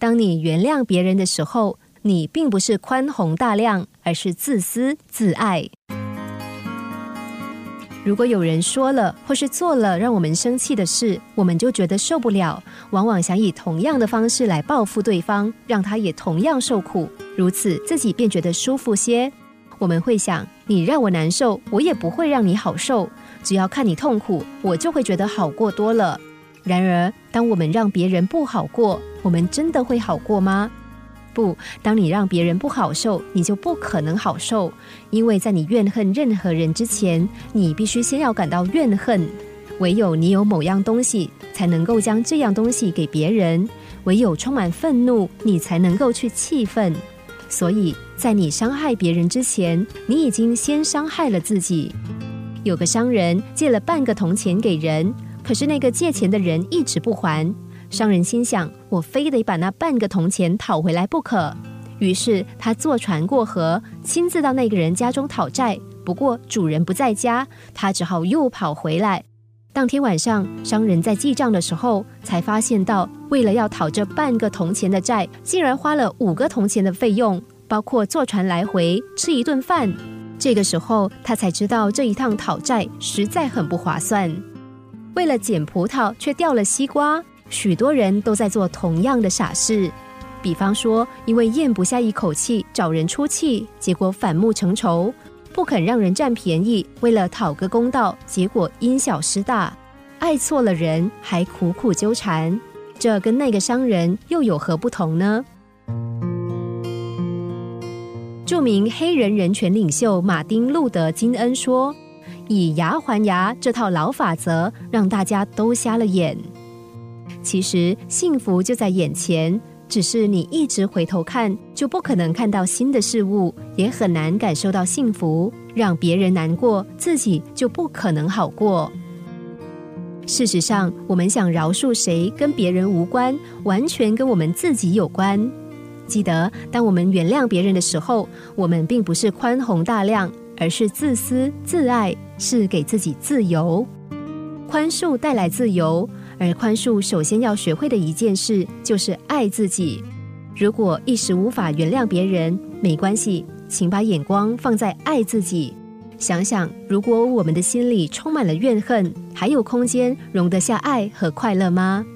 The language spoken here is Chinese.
当你原谅别人的时候，你并不是宽宏大量，而是自私自爱。如果有人说了或是做了让我们生气的事，我们就觉得受不了，往往想以同样的方式来报复对方，让他也同样受苦，如此自己便觉得舒服些。我们会想，你让我难受，我也不会让你好受。只要看你痛苦，我就会觉得好过多了。然而，当我们让别人不好过，我们真的会好过吗？不，当你让别人不好受，你就不可能好受，因为在你怨恨任何人之前，你必须先要感到怨恨。唯有你有某样东西，才能够将这样东西给别人；唯有充满愤怒，你才能够去气愤。所以在你伤害别人之前，你已经先伤害了自己。有个商人借了半个铜钱给人，可是那个借钱的人一直不还。商人心想：“我非得把那半个铜钱讨回来不可。”于是他坐船过河，亲自到那个人家中讨债。不过主人不在家，他只好又跑回来。当天晚上，商人在记账的时候，才发现到为了要讨这半个铜钱的债，竟然花了五个铜钱的费用，包括坐船来回、吃一顿饭。这个时候，他才知道这一趟讨债实在很不划算。为了捡葡萄，却掉了西瓜。许多人都在做同样的傻事，比方说，因为咽不下一口气找人出气，结果反目成仇；不肯让人占便宜，为了讨个公道，结果因小失大；爱错了人，还苦苦纠缠。这跟那个商人又有何不同呢？著名黑人人权领袖马丁·路德·金恩说：“以牙还牙这套老法则，让大家都瞎了眼。”其实幸福就在眼前，只是你一直回头看，就不可能看到新的事物，也很难感受到幸福。让别人难过，自己就不可能好过。事实上，我们想饶恕谁，跟别人无关，完全跟我们自己有关。记得，当我们原谅别人的时候，我们并不是宽宏大量，而是自私自爱，是给自己自由。宽恕带来自由。而宽恕首先要学会的一件事就是爱自己。如果一时无法原谅别人，没关系，请把眼光放在爱自己。想想，如果我们的心里充满了怨恨，还有空间容得下爱和快乐吗？